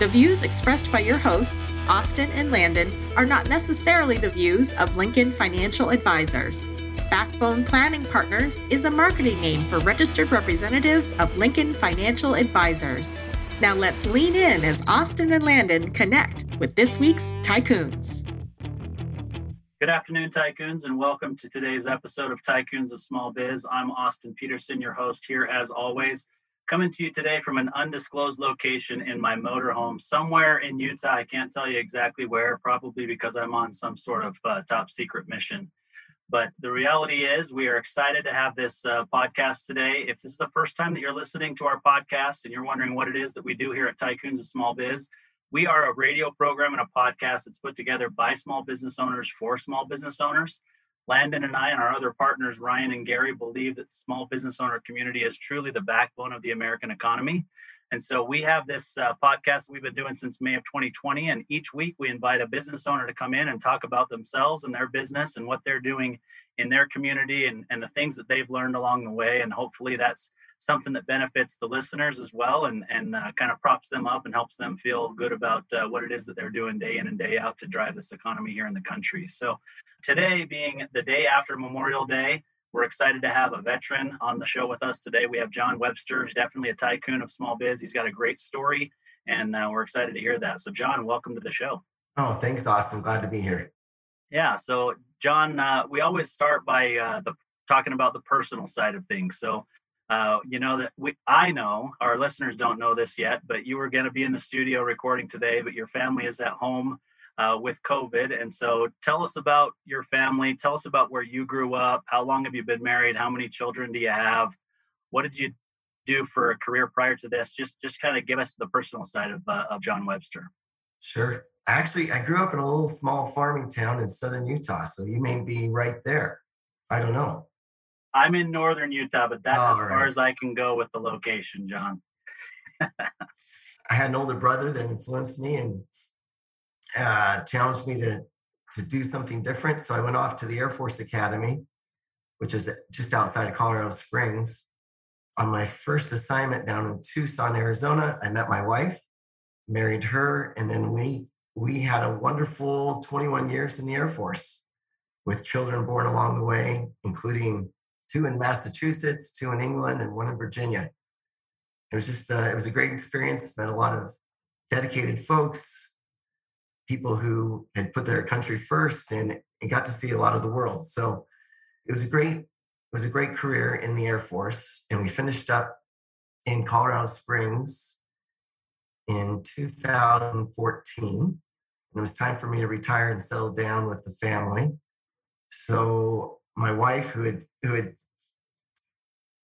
The views expressed by your hosts, Austin and Landon, are not necessarily the views of Lincoln Financial Advisors. Backbone Planning Partners is a marketing name for registered representatives of Lincoln Financial Advisors. Now let's lean in as Austin and Landon connect with this week's Tycoons. Good afternoon, Tycoons, and welcome to today's episode of Tycoons of Small Biz. I'm Austin Peterson, your host here as always. Coming to you today from an undisclosed location in my motorhome somewhere in Utah. I can't tell you exactly where, probably because I'm on some sort of uh, top secret mission. But the reality is, we are excited to have this uh, podcast today. If this is the first time that you're listening to our podcast and you're wondering what it is that we do here at Tycoons of Small Biz, we are a radio program and a podcast that's put together by small business owners for small business owners. Landon and I and our other partners, Ryan and Gary, believe that the small business owner community is truly the backbone of the American economy. And so we have this uh, podcast we've been doing since May of 2020. And each week we invite a business owner to come in and talk about themselves and their business and what they're doing in their community and, and the things that they've learned along the way. And hopefully that's something that benefits the listeners as well and, and uh, kind of props them up and helps them feel good about uh, what it is that they're doing day in and day out to drive this economy here in the country. So, today being the day after Memorial Day, we're excited to have a veteran on the show with us today. We have John Webster. who's definitely a tycoon of small biz. He's got a great story, and uh, we're excited to hear that. So, John, welcome to the show. Oh, thanks, Austin. Glad to be here. Yeah. So, John, uh, we always start by uh, the talking about the personal side of things. So, uh, you know that we i know our listeners don't know this yet but you were going to be in the studio recording today but your family is at home uh, with covid. And so tell us about your family. Tell us about where you grew up. How long have you been married? How many children do you have? What did you do for a career prior to this? Just just kind of give us the personal side of, uh, of john webster. Sure. Actually i grew up in a little small farming town in southern utah so you may be right there. I don't know I'm in northern Utah, but that's All as far as I can go with the location, John. I had an older brother that influenced me and uh, challenged me to to do something different. So I went off to the Air Force Academy, which is just outside of Colorado Springs. On my first assignment down in Tucson, Arizona, I met my wife, married her, and then we we had a wonderful 21 years in the Air Force with children born along the way, including two in Massachusetts, two in England, and one in Virginia. It was just uh, it was a great experience. Met a lot of dedicated folks, people who had put their country first, and, and got to see a lot of the world. So it was a great it was a great career in the Air Force, and we finished up in Colorado Springs in 2014. And it was time for me to retire and settle down with the family. So my wife, who had who had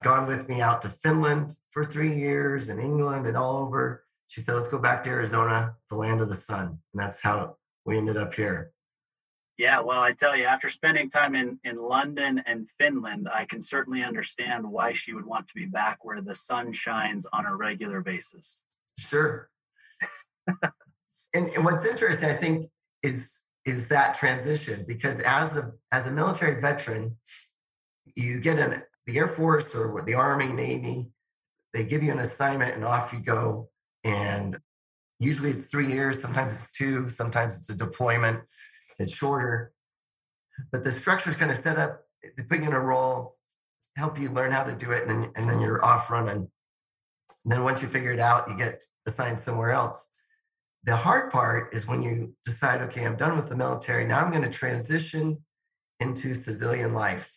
gone with me out to Finland for three years and England and all over, she said, "Let's go back to Arizona, the land of the sun," and that's how we ended up here. Yeah, well, I tell you, after spending time in in London and Finland, I can certainly understand why she would want to be back where the sun shines on a regular basis. Sure. and, and what's interesting, I think, is is that transition because as a as a military veteran, you get in the Air Force or the Army, Navy, they give you an assignment and off you go. And usually it's three years, sometimes it's two, sometimes it's a deployment, it's shorter. But the structure is kind of set up, they put you in a role, help you learn how to do it, and then, and then you're off running. And then once you figure it out, you get assigned somewhere else. The hard part is when you decide, okay, I'm done with the military. Now I'm going to transition into civilian life.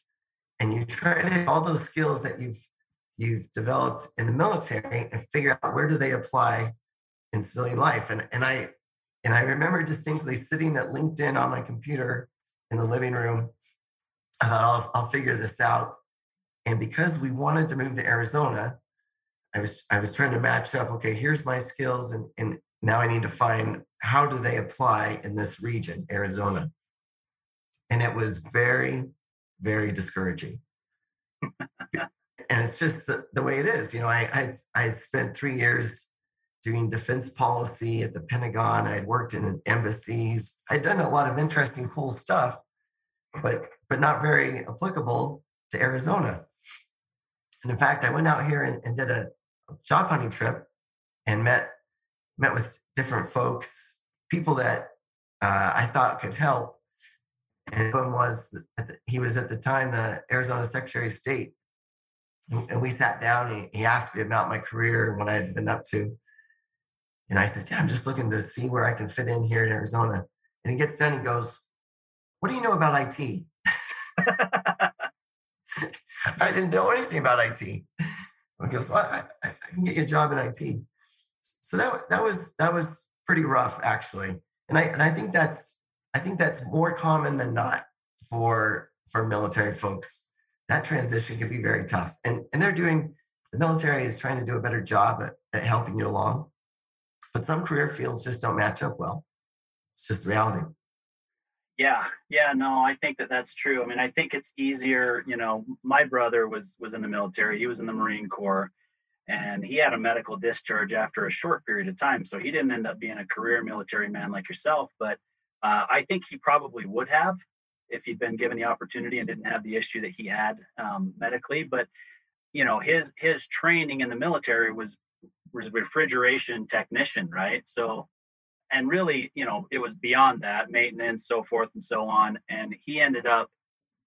And you try to all those skills that you've you've developed in the military and figure out where do they apply in civilian life. And and I and I remember distinctly sitting at LinkedIn on my computer in the living room. I thought I'll, I'll figure this out. And because we wanted to move to Arizona, I was I was trying to match up. Okay, here's my skills, and and now I need to find how do they apply in this region, Arizona. And it was very, very discouraging. and it's just the, the, way it is. You know, I, I, I had spent three years doing defense policy at the Pentagon. I had worked in embassies. I'd done a lot of interesting, cool stuff, but but not very applicable to Arizona. And in fact, I went out here and, and did a job hunting trip and met met with different folks, people that uh, I thought could help. And one was he was at the time the Arizona Secretary of State, and we sat down. And he asked me about my career and what I had been up to. And I said, "Yeah, I'm just looking to see where I can fit in here in Arizona." And he gets done. He goes, "What do you know about IT?" I didn't know anything about IT. He goes, well, I, I, can get you a job in IT. So that that was that was pretty rough actually, and I and I think that's I think that's more common than not for for military folks. That transition can be very tough, and and they're doing the military is trying to do a better job at, at helping you along, but some career fields just don't match up well. It's just reality. Yeah, yeah, no, I think that that's true. I mean, I think it's easier. You know, my brother was was in the military. He was in the Marine Corps, and he had a medical discharge after a short period of time. So he didn't end up being a career military man like yourself. But uh, I think he probably would have if he'd been given the opportunity and didn't have the issue that he had um, medically. But you know, his his training in the military was was refrigeration technician, right? So and really, you know, it was beyond that maintenance, so forth and so on. And he ended up,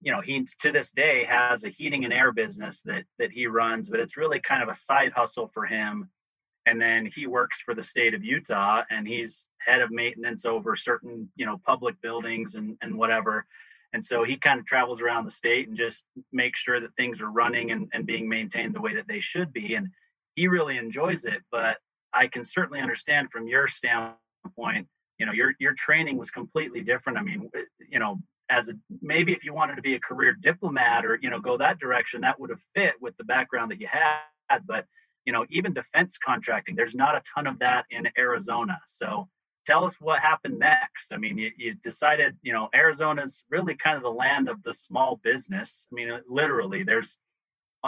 you know, he to this day has a heating and air business that that he runs, but it's really kind of a side hustle for him. And then he works for the state of Utah, and he's head of maintenance over certain, you know, public buildings and and whatever. And so he kind of travels around the state and just makes sure that things are running and, and being maintained the way that they should be. And he really enjoys it. But I can certainly understand from your standpoint you know your your training was completely different i mean you know as a maybe if you wanted to be a career diplomat or you know go that direction that would have fit with the background that you had but you know even defense contracting there's not a ton of that in arizona so tell us what happened next i mean you, you decided you know arizona's really kind of the land of the small business i mean literally there's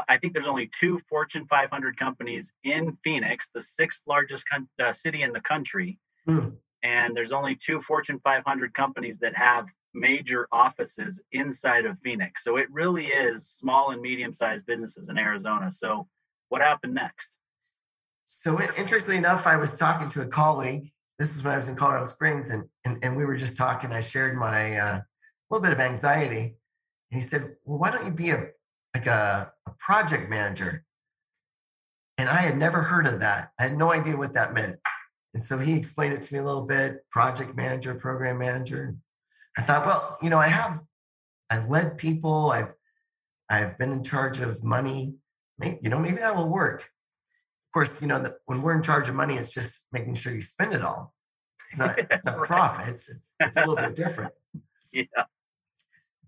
I think there's only two Fortune 500 companies in Phoenix, the sixth largest con- uh, city in the country. Mm. And there's only two Fortune 500 companies that have major offices inside of Phoenix. So it really is small and medium sized businesses in Arizona. So what happened next? So interestingly enough, I was talking to a colleague. This is when I was in Colorado Springs, and and, and we were just talking. I shared my uh, little bit of anxiety, and he said, "Well, why don't you be a like a, a project manager?" And I had never heard of that. I had no idea what that meant. And so he explained it to me a little bit project manager, program manager. I thought, well, you know, I have, I've led people, I've, I've been in charge of money. Maybe, you know, maybe that will work. Of course, you know, the, when we're in charge of money, it's just making sure you spend it all. It's not, it's not right. profit. It's, it's a little bit different. Yeah.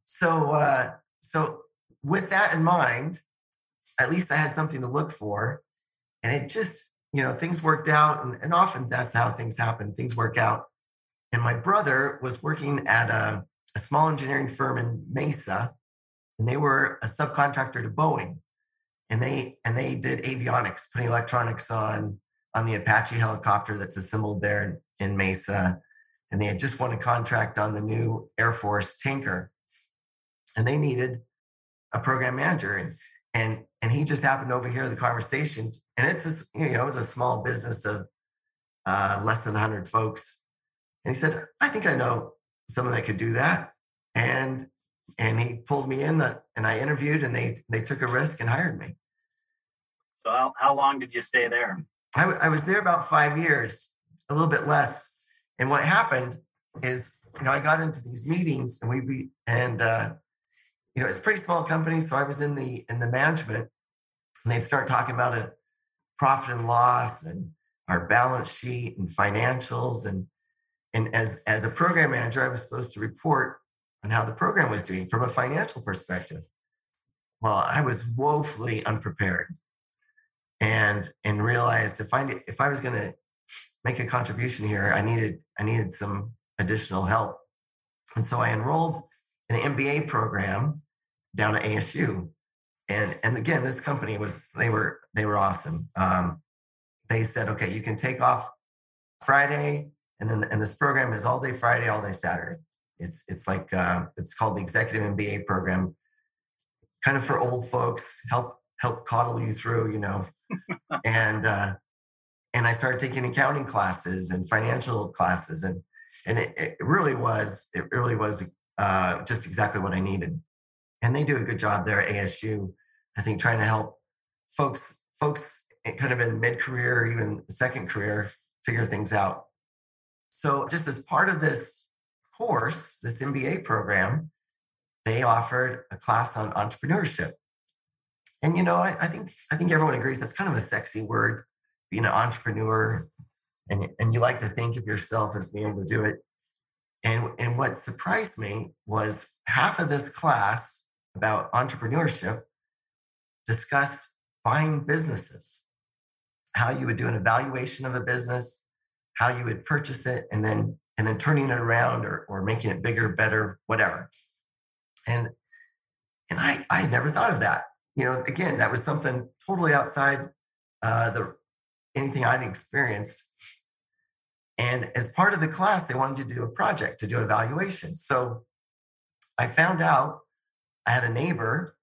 So, uh, so with that in mind, at least I had something to look for. And it just, you know, things worked out. And, and often that's how things happen. Things work out. And my brother was working at a, a small engineering firm in Mesa, and they were a subcontractor to Boeing. And they and they did avionics, putting electronics on on the Apache helicopter that's assembled there in, Mesa. And they had just won a contract on the new Air Force tanker. And they needed a program manager. And and and he just happened to overhear the conversation. And it's a, you know it's a small business of uh, less than 100 folks. And he said, "I think I know someone that could do that." And and he pulled me in, uh, and I interviewed, and they they took a risk and hired me. So how, how long did you stay there? I, I was there about five years, a little bit less. And what happened is, you know, I got into these meetings, and we be and uh, you know, it's a pretty small company. So I was in the in the management and they'd start talking about a profit and loss and our balance sheet and financials. And and as as a program manager, I was supposed to report on how the program was doing from a financial perspective. Well, I was woefully unprepared and and realized if I if I was going to make a contribution here, I needed I needed some additional help. And so I enrolled in an MBA program down at ASU. And, and again, this company was, they were, they were awesome. Um, they said, okay, you can take off Friday, and then and this program is all day Friday, all day Saturday. It's it's like uh, it's called the Executive MBA program, kind of for old folks. Help help coddle you through, you know. and uh, and I started taking accounting classes and financial classes, and and it, it really was it really was uh, just exactly what I needed. And they do a good job there at ASU. I think trying to help folks folks kind of in mid career, even second career, figure things out. So, just as part of this course, this MBA program, they offered a class on entrepreneurship. And you know, I, I think I think everyone agrees that's kind of a sexy word, being an entrepreneur, and and you like to think of yourself as being able to do it. And and what surprised me was half of this class about entrepreneurship discussed buying businesses how you would do an evaluation of a business, how you would purchase it, and then and then turning it around or, or making it bigger, better, whatever. And and I I never thought of that. You know, again, that was something totally outside uh, the anything I'd experienced. And as part of the class, they wanted to do a project to do an evaluation. So I found out I had a neighbor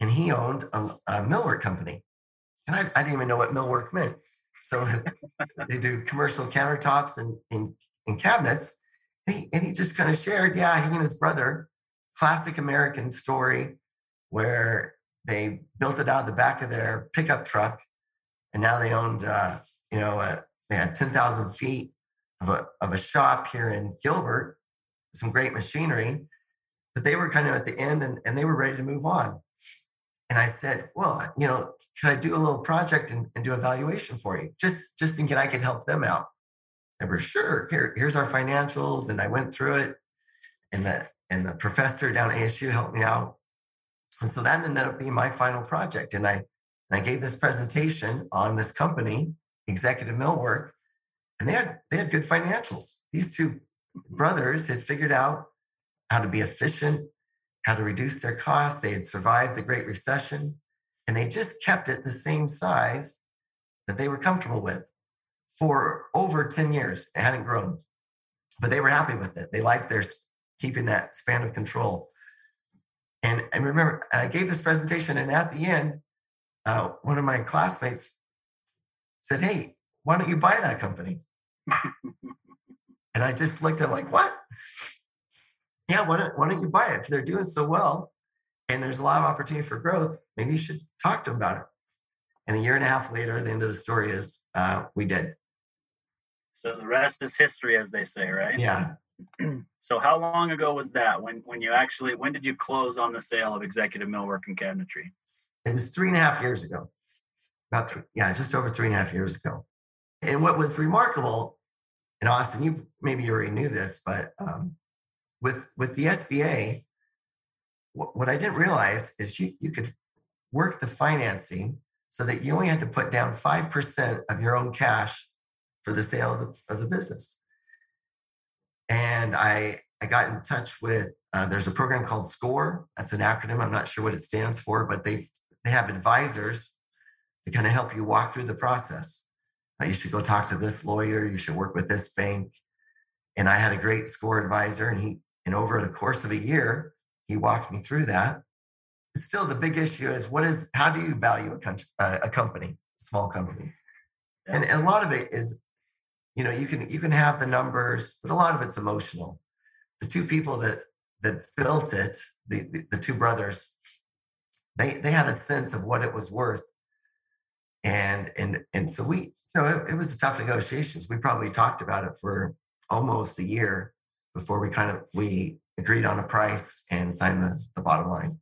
and he owned a, a millwork company. And I, I didn't even know what millwork meant. So they do commercial countertops and, and, and cabinets. And he, and he just kind of shared, yeah, he and his brother, classic American story where they built it out of the back of their pickup truck. And now they owned, uh, you know, uh, they had 10,000 feet of a, of a shop here in Gilbert, some great machinery. But they were kind of at the end and, and they were ready to move on. And I said, well, you know, can I do a little project and, and do evaluation for you? Just, just thinking I could help them out. They were sure, here, here's our financials. And I went through it. And the and the professor down at ASU helped me out. And so that ended up being my final project. And I and I gave this presentation on this company, Executive Millwork, and they had they had good financials. These two brothers had figured out how to be efficient, how to reduce their costs. They had survived the Great Recession, and they just kept it the same size that they were comfortable with for over 10 years. It hadn't grown, but they were happy with it. They liked their keeping that span of control. And I remember I gave this presentation, and at the end, uh, one of my classmates said, Hey, why don't you buy that company? and I just looked at him like, What? Yeah, why don't, why don't you buy it? If they're doing so well and there's a lot of opportunity for growth, maybe you should talk to them about it. And a year and a half later, the end of the story is uh, we did. So the rest is history, as they say, right? Yeah. so how long ago was that? When when you actually when did you close on the sale of Executive Millwork and Cabinetry? It was three and a half years ago. About three, yeah, just over three and a half years ago. And what was remarkable, in Austin, you maybe you already knew this, but um, with with the SBA, what, what I didn't realize is you you could work the financing so that you only had to put down five percent of your own cash for the sale of the, of the business. And I I got in touch with uh, there's a program called SCORE. That's an acronym. I'm not sure what it stands for, but they they have advisors to kind of help you walk through the process. Uh, you should go talk to this lawyer. You should work with this bank. And I had a great SCORE advisor, and he and over the course of a year, he walked me through that. Still, the big issue is what is how do you value a, country, uh, a company, a small company, and, and a lot of it is, you know, you can you can have the numbers, but a lot of it's emotional. The two people that that built it, the, the, the two brothers, they they had a sense of what it was worth, and and and so we, you know, it, it was a tough negotiations. We probably talked about it for almost a year before we kind of we agreed on a price and signed the, the bottom line.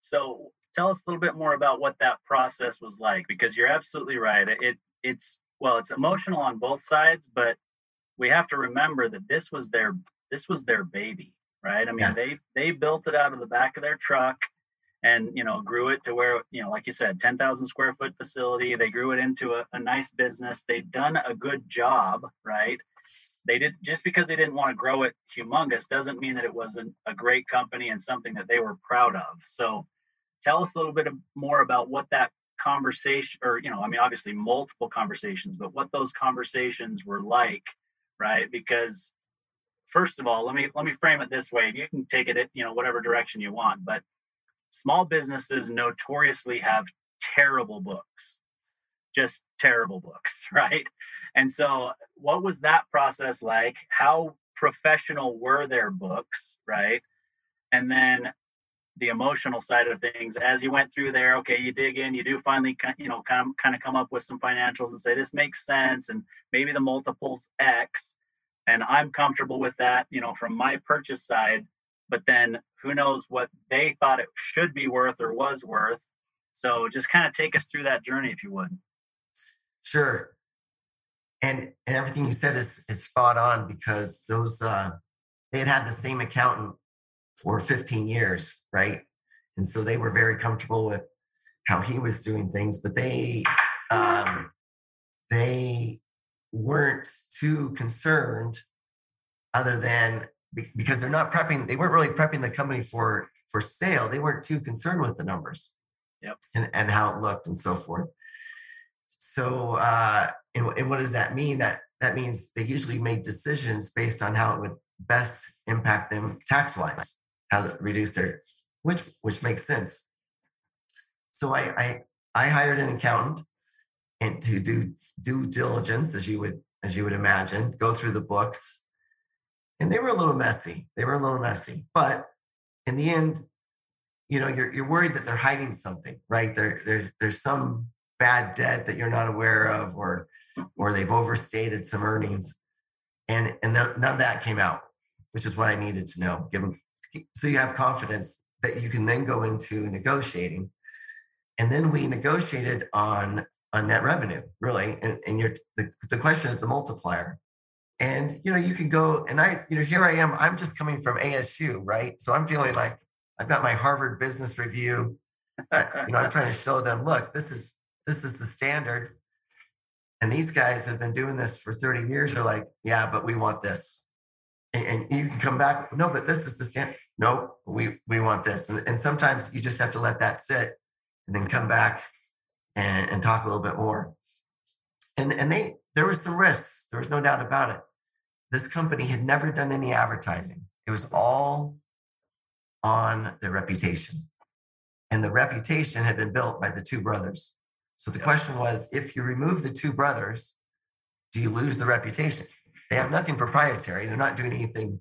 So tell us a little bit more about what that process was like because you're absolutely right. It it's well, it's emotional on both sides, but we have to remember that this was their this was their baby, right? I mean, yes. they they built it out of the back of their truck and you know grew it to where you know like you said 10,000 square foot facility they grew it into a, a nice business they've done a good job right they did just because they didn't want to grow it humongous doesn't mean that it wasn't a great company and something that they were proud of. So tell us a little bit more about what that conversation or you know i mean obviously multiple conversations but what those conversations were like right because first of all let me let me frame it this way you can take it you know whatever direction you want but small businesses notoriously have terrible books just terrible books right? And so what was that process like? How professional were their books right? And then the emotional side of things as you went through there okay you dig in you do finally you know kind of, kind of come up with some financials and say this makes sense and maybe the multiples x and i'm comfortable with that you know from my purchase side but then who knows what they thought it should be worth or was worth. So just kind of take us through that journey if you would sure and and everything you said is is spot on because those uh they had had the same accountant for 15 years, right? And so they were very comfortable with how he was doing things, but they um, they weren't too concerned, other than because they're not prepping. They weren't really prepping the company for for sale. They weren't too concerned with the numbers, yep, and and how it looked and so forth. So, uh, and, and what does that mean? That that means they usually made decisions based on how it would best impact them tax wise how to reduce their which which makes sense. So I I, I hired an accountant and to do due diligence as you would as you would imagine, go through the books. And they were a little messy. They were a little messy. But in the end, you know, you're you're worried that they're hiding something, right? There, there there's some bad debt that you're not aware of or or they've overstated some earnings. And and none of that came out, which is what I needed to know, given so you have confidence that you can then go into negotiating. And then we negotiated on on net revenue really. And, and your the, the question is the multiplier. And you know you can go and i you know here i am i'm just coming from asu right? So i'm feeling like i've got my harvard business review. You know i'm trying to show them look this is this is the standard and these guys have been doing this for 30 years are like yeah but we want this and, and you can come back no but this is the standard no, we we want this. And, and, sometimes you just have to let that sit and then come back and, and talk a little bit more. And and they there was some risks. There was no doubt about it. This company had never done any advertising. It was all on their reputation. And the reputation had been built by the two brothers. So the question was if you remove the two brothers, do you lose the reputation? They have nothing proprietary. They're not doing anything,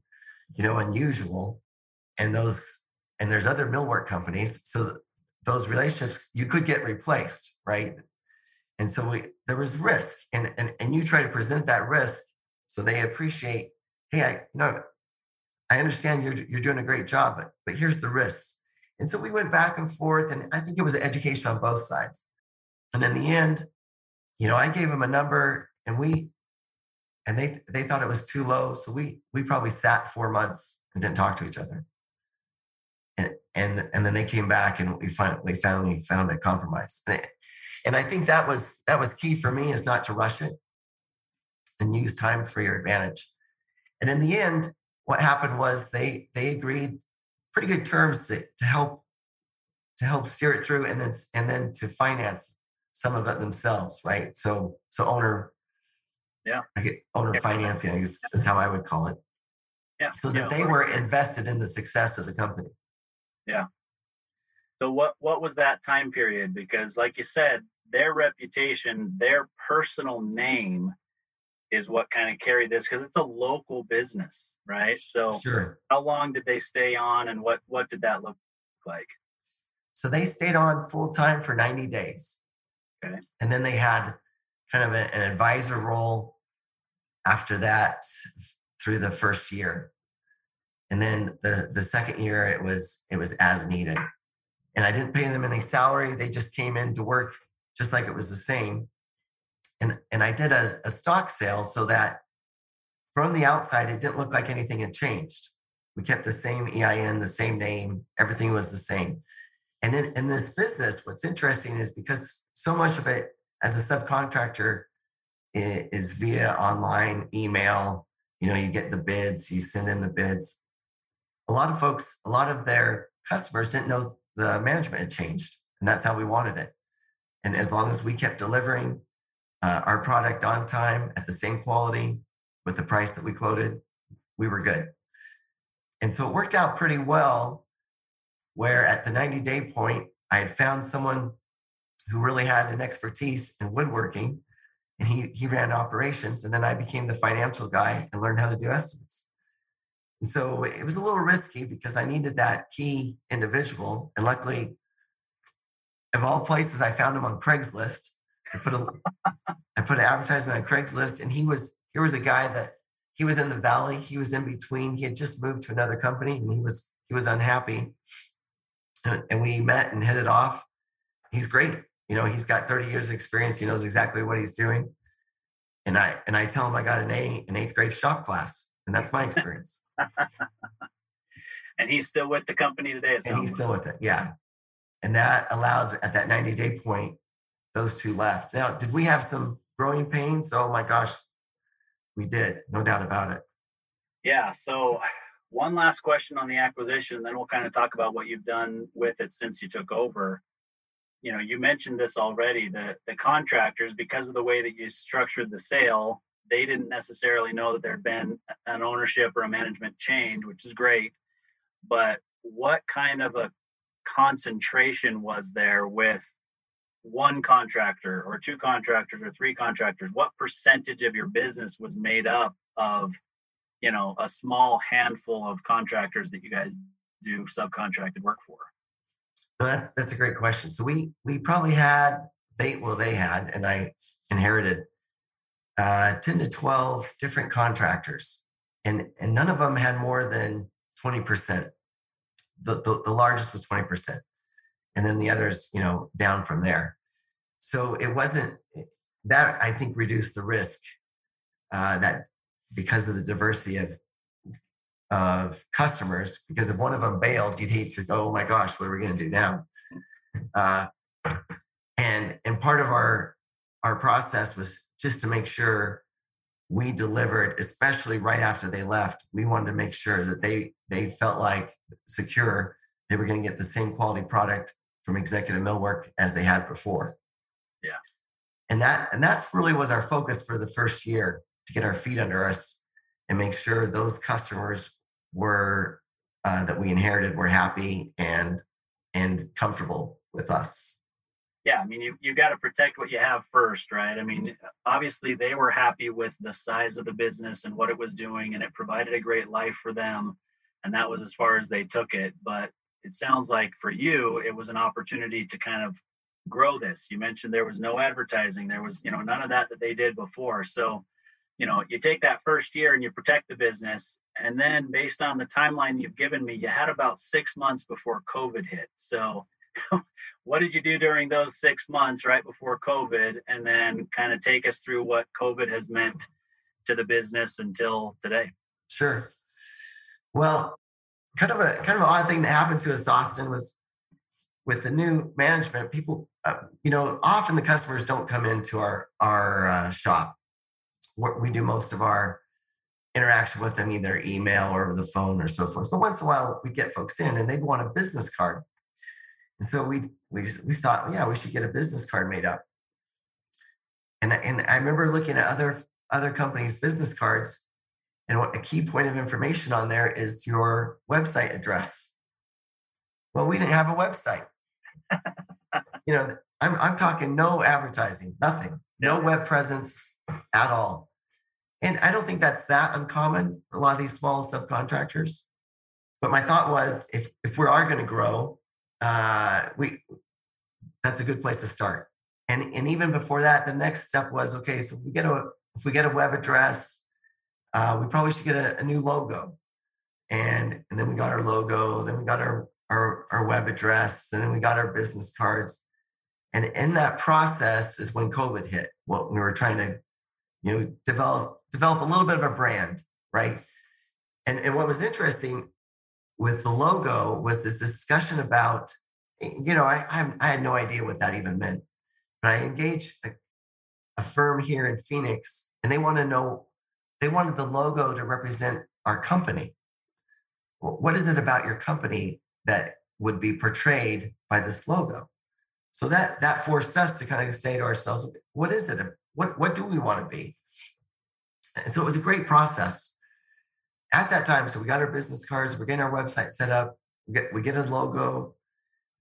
you know, unusual. And those and there's other millwork companies so those relationships you could get replaced right? And so we, there was risk and, and and you try to present that risk so they appreciate hey i you know i understand you're you're doing a great job but but here's the risks. And so we went back and forth and i think it was an education on both sides and in the end you know i gave them a number and we and they they thought it was too low. So we we probably sat four months and didn't talk to each other. And and and then they came back and we finally we finally found a compromise. And i think that was that was key for me is not to rush it and use time for your advantage. And in the end what happened was they they agreed pretty good terms to, to help to help steer it through and then and then to finance some of it themselves right so so owner yeah i get owner yeah. financing is, is how i would call it yeah so that yeah. they were invested in the success of the company yeah. So what what was that time period? Because like you said, their reputation, their personal name is what kind of carried this because it's a local business, right? So sure. how long did they stay on and what what did that look like? So they stayed on full time for 90 days. And then they had kind of a, an advisor role after that through the first year. And then the the second year it was it was as needed. And i didn't pay them any salary. They just came in to work just like it was the same. And and i did a, a stock sale so that from the outside it didn't look like anything had changed. We kept the same ein the same name. Everything was the same and in, in this business what's interesting is because so much of it as a subcontractor is via online email you know, you get the bids, you send in the bids. A lot of folks, a lot of their customers didn't know the management had changed, and that's how we wanted it. And as long as we kept delivering uh, our product on time at the same quality with the price that we quoted, we were good. And so it worked out pretty well. Where at the 90 day point, I had found someone who really had an expertise in woodworking and he, he ran operations. And then I became the financial guy and learned how to do estimates. And so it was a little risky because I needed that key individual. And luckily, of all places, I found him on Craigslist. I put a I put an advertisement on Craigslist, and he was here was a guy that he was in the valley. He was in between. He had just moved to another company, and he was he was unhappy. And, we met and hit it off. He's great. You know, he's got 30 years of experience. He knows exactly what he's doing. And I and I tell him I got an A an eighth grade shop class, and that's my experience. and he's still with the company today. And he's still with it. Yeah. And that allowed at that 90 day point, those two left. Now, did we have some growing pains? Oh my gosh, we did, no doubt about it. Yeah. So, one last question on the acquisition, then we'll kind of talk about what you've done with it since you took over. You know, you mentioned this already. The the contractors, because of the way that you structured the sale, they didn't necessarily know that there'd been an ownership or a management change, which is great. But what kind of a concentration was there with one contractor or two contractors or three contractors what percentage of your business was made up of you know a small handful of contractors that you guys do subcontracted work for? Well, that's that's a great question. So we we probably had they well they had and i inherited uh 10 to 12 different contractors. And and none of them had more than 20% the, the, the largest was 20% and then the others, you know, down from there. So it wasn't that I think reduced the risk uh, that because of the diversity of of customers. Because if one of them bailed, you'd hate to go, oh my gosh, what are we going to do now? Uh, and and part of our our process was just to make sure we delivered, especially right after they left. We wanted to make sure that they they felt like secure they were going to get the same quality product from executive millwork as they had before. Yeah. And that and that's really was our focus for the first year to get our feet under us and make sure those customers were uh, that we inherited were happy and and comfortable with us. Yeah, I mean you you got to protect what you have first, right? I mean, obviously they were happy with the size of the business and what it was doing and it provided a great life for them and that was as far as they took it, but it sounds like for you it was an opportunity to kind of grow this you mentioned there was no advertising there was you know none of that that they did before so you know you take that first year and you protect the business and then based on the timeline you've given me you had about six months before covid hit so what did you do during those six months right before covid and then kind of take us through what covid has meant to the business until today sure well kind of a kind of an odd thing that happened to us, Austin, was with the new management. People, uh, you know, often the customers don't come into our our uh, shop. We do most of our interaction with them either email or over the phone or so forth. But once in a while, we get folks in and they'd want a business card, and so we we we thought, yeah, we should get a business card made up. And and I remember looking at other other companies' business cards and what a key point of information on there is your website address. Well, we didn't have a website. you know, I'm, I'm talking no advertising, nothing, no web presence at all. And I don't think that's that uncommon for a lot of these small subcontractors. But my thought was if, if we are going to grow, uh, we that's a good place to start. And, and even before that, the next step was okay, so if we get a if we get a web address, uh, we probably should get a, a, new logo. And, and then we got our logo, then we got our, our, our web address, and then we got our business cards. And in that process is when COVID hit. What we were trying to, you know, develop develop a little bit of a brand, right? And and what was interesting with the logo was this discussion about, you know, I I, had no idea what that even meant, but I engaged a, a firm here in Phoenix, and they want to know they wanted the logo to represent our company. What is it about your company that would be portrayed by this logo? So that that forced us to kind of say to ourselves, what is it? What what do we want to be? And so it was a great process. At that time, so we got our business cards, we're getting our website set up, we get we get a logo,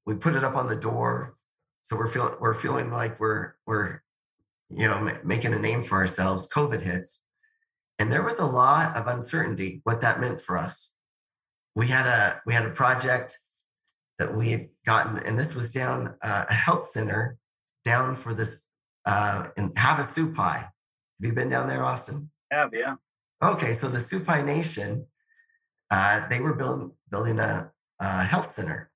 we put it up on the door. So we're feeling we're feeling like we're we're you know making a name for ourselves. COVID hits, and there was a lot of uncertainty what that meant for us. We had a we had a project that we had gotten, and this was down uh, a health center down for this uh, in Havasu Have you been down there, Austin? Have yeah. Okay, so the Supai Nation, uh, they were building building a, a health center,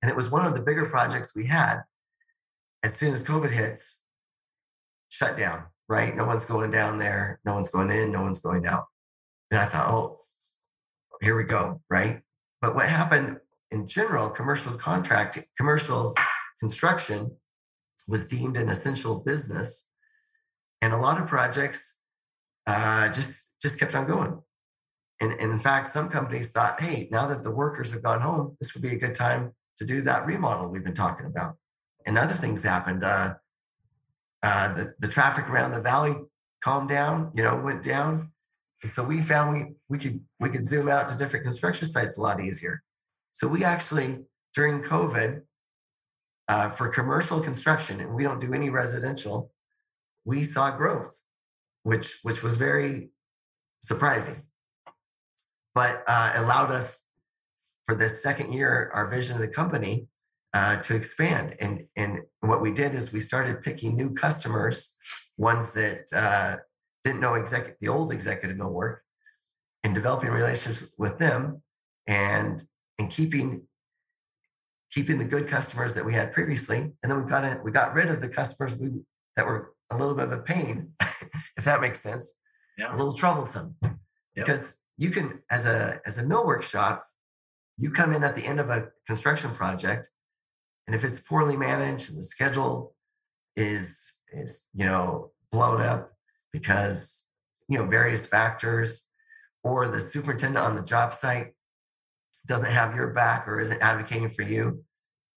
and it was one of the bigger projects we had. As soon as COVID hits, shut down. Right, no one's going down there, no one's going in, no one's going out. And I thought, oh, here we go. Right, but what happened in general, commercial contract, commercial construction was deemed an essential business, and a lot of projects uh, just just kept on going. And, and in fact, some companies thought, hey, now that the workers have gone home, this would be a good time to do that remodel we've been talking about. And other things happened. Uh, uh, the, the traffic around the valley calmed down, you know, went down. And so we found we, we could we could zoom out to different construction sites a lot easier. So we actually, during COVID, uh, for commercial construction, and we don't do any residential, we saw growth, which which was very surprising, but uh, allowed us for the second year our vision of the company uh, to expand. And and what we did is we started picking new customers, ones that uh, didn't know exec- the old executive millwork, and developing relationships with them and and keeping keeping the good customers that we had previously, and then we got in, we got rid of the customers we that were a little bit of a pain, if that makes sense, yeah. a little troublesome, yep. because you can as a as a millwork shop, you come in at the end of a construction project, and if it's poorly managed and the schedule is is you know blown up because you know various factors, or the superintendent on the job site doesn't have your back or isn't advocating for you,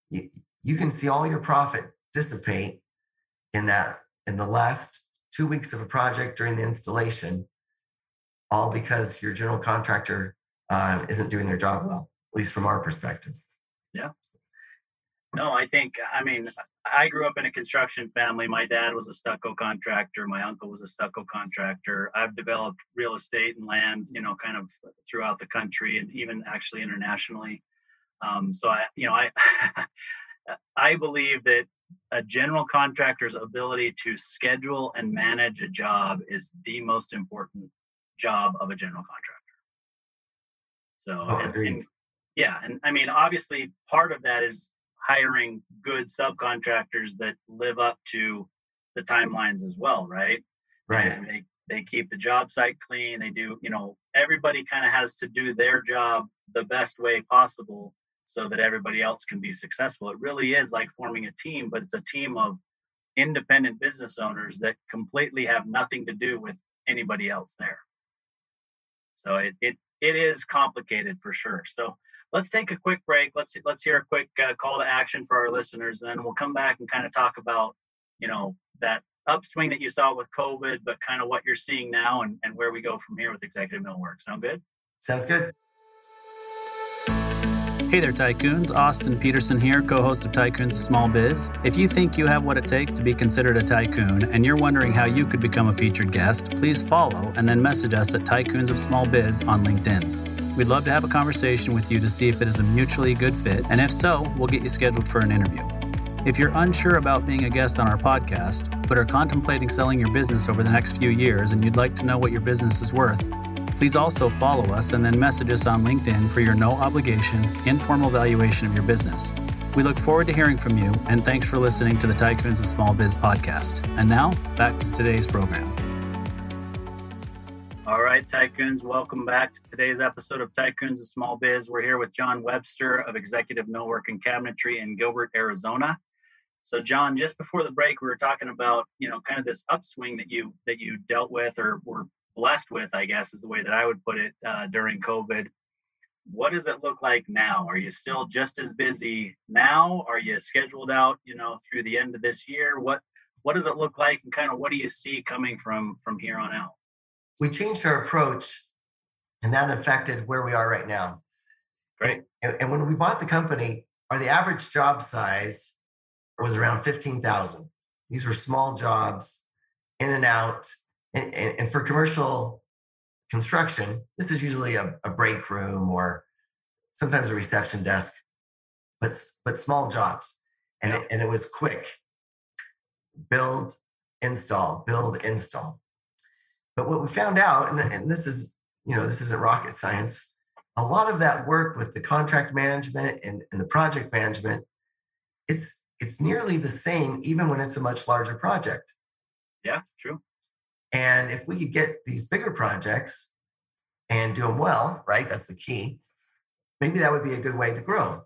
you, you can see all your profit dissipate in that in the last two weeks of a project during the installation, all because your general contractor uh, isn't doing their job well, at least from our perspective. Yeah. No, I think, I mean, I grew up in a construction family. My dad was a stucco contractor. My uncle was a stucco contractor. I've developed real estate and land, you know, kind of throughout the country and even actually internationally. Um, so I, you know, I, I believe that a general contractor's ability to schedule and manage a job is the most important job of a general contractor. So, oh, and, and, yeah, and I mean, obviously, part of that is hiring good subcontractors that live up to the timelines as well, right? Right. And they they keep the job site clean. They do, you know, everybody kind of has to do their job the best way possible so that everybody else can be successful. It really is like forming a team, but it's a team of independent business owners that completely have nothing to do with anybody else there. So it it it is complicated for sure. So let's take a quick break. Let's let's hear a quick uh, call to action for our listeners, and then we'll come back and kind of talk about you know that upswing that you saw with COVID, but kind of what you're seeing now and, and where we go from here with Executive Millwork. Sound good? Sounds good. Hey there, Tycoons. Austin Peterson here, co host of Tycoons of Small Biz. If you think you have what it takes to be considered a tycoon and you're wondering how you could become a featured guest, please follow and then message us at Tycoons of Small Biz on LinkedIn. We'd love to have a conversation with you to see if it is a mutually good fit, and if so, we'll get you scheduled for an interview. If you're unsure about being a guest on our podcast, but are contemplating selling your business over the next few years and you'd like to know what your business is worth, please also follow us and then message us on LinkedIn for your no obligation, informal valuation of your business. We look forward to hearing from you, and thanks for listening to the Tycoons of Small Biz podcast. And now, back to today's program. All right, Tycoons, welcome back to today's episode of Tycoons of Small Biz. We're here with John Webster of Executive Millwork and Cabinetry in Gilbert, Arizona. So, John, just before the break, we were talking about you know kind of this upswing that you that you dealt with or were blessed with, I guess, is the way that I would put it uh, during COVID. What does it look like now? Are you still just as busy now? Are you scheduled out, you know, through the end of this year? What what does it look like, and kind of what do you see coming from from here on out? We changed our approach, and that affected where we are right now. Right. And, and when we bought the company, our the average job size was around fifteen thousand. These were small jobs, in and out and, and, and for commercial construction, this is usually a, a break room or sometimes a reception desk, but but small jobs, and it, and it was quick. Build, install, build, install. But what we found out, and, and this is you know this isn't rocket science, a lot of that work with the contract management and, and the project management, it's it's nearly the same even when it's a much larger project. Yeah, true. And if we could get these bigger projects and do them well, right? That's the key. Maybe that would be a good way to grow.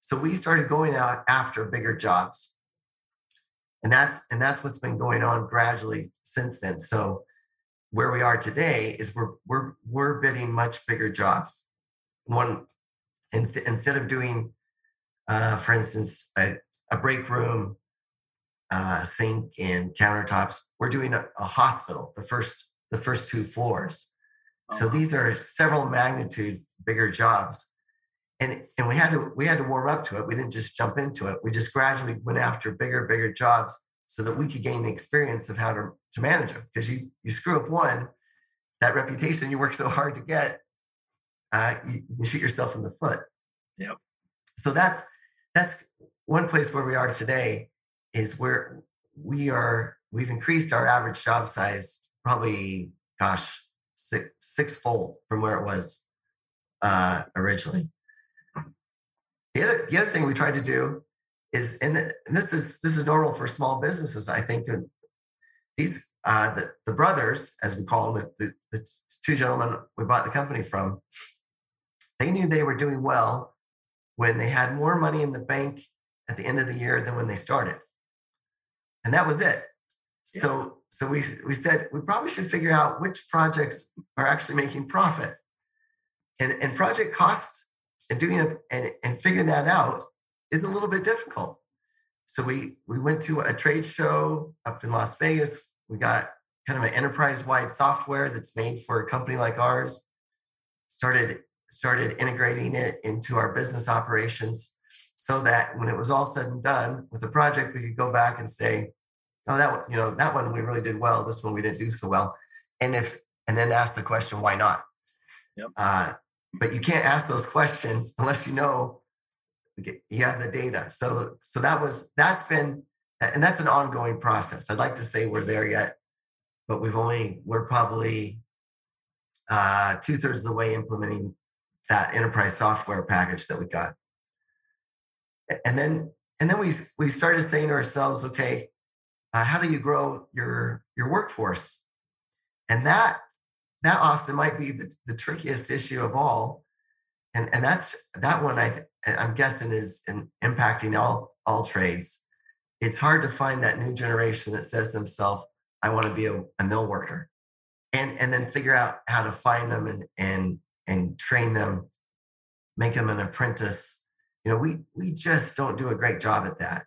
So we started going out after bigger jobs. And that's and that's what's been going on gradually since then. So where we are today is we're we're we're bidding much bigger jobs. One instead of doing, uh, for instance, a, a break room uh, sink and countertops. We're doing a, a, hospital, the first the first two floors. So uh-huh. these are several magnitude bigger jobs. And, and we had to we had to warm up to it. We didn't just jump into it. We just gradually went after bigger, bigger jobs so that we could gain the experience of how to, to manage them. Because you you screw up one, that reputation you work so hard to get, uh, you, you shoot yourself in the foot. Yep. So that's that's one place where we are today is where we are we've increased our average job size probably gosh six sixfold from where it was uh, originally. The other, the other thing we tried to do is, and, this is this is normal for small businesses, I think. and These uh, the, the brothers, as we call them, the, the, the two gentlemen we bought the company from, they knew they were doing well when they had more money in the bank at the end of the year than when they started and that was it. Yeah. So so we we said we probably should figure out which projects are actually making profit, and and project costs and doing it and, and figuring that out is a little bit difficult. So we we went to a trade show up in Las Vegas. We got kind of an enterprise-wide software that's made for a company like ours. Started started integrating it into our business operations so that when it was all said and done with the project, we could go back and say, oh, that one, you know, that one we really did well. This one we didn't do so well. And if, and then ask the question, why not? Yep. Uh, but you can't ask those questions unless you know you have the data. So, so that was, that's been, and that's an ongoing process. I'd like to say we're there yet, but we've only, we're probably uh, two thirds of the way implementing that enterprise software package that we got and then and then we we started saying to ourselves, okay, uh, how do you grow your your workforce? And that that Austin might be the, the trickiest issue of all, and and that's that one I I'm guessing is in, impacting all all trades. It's hard to find that new generation that says to themselves, "I want to be a, a mill worker," and and then figure out how to find them and and and train them, make them an apprentice. You know we we just don't do a great job at that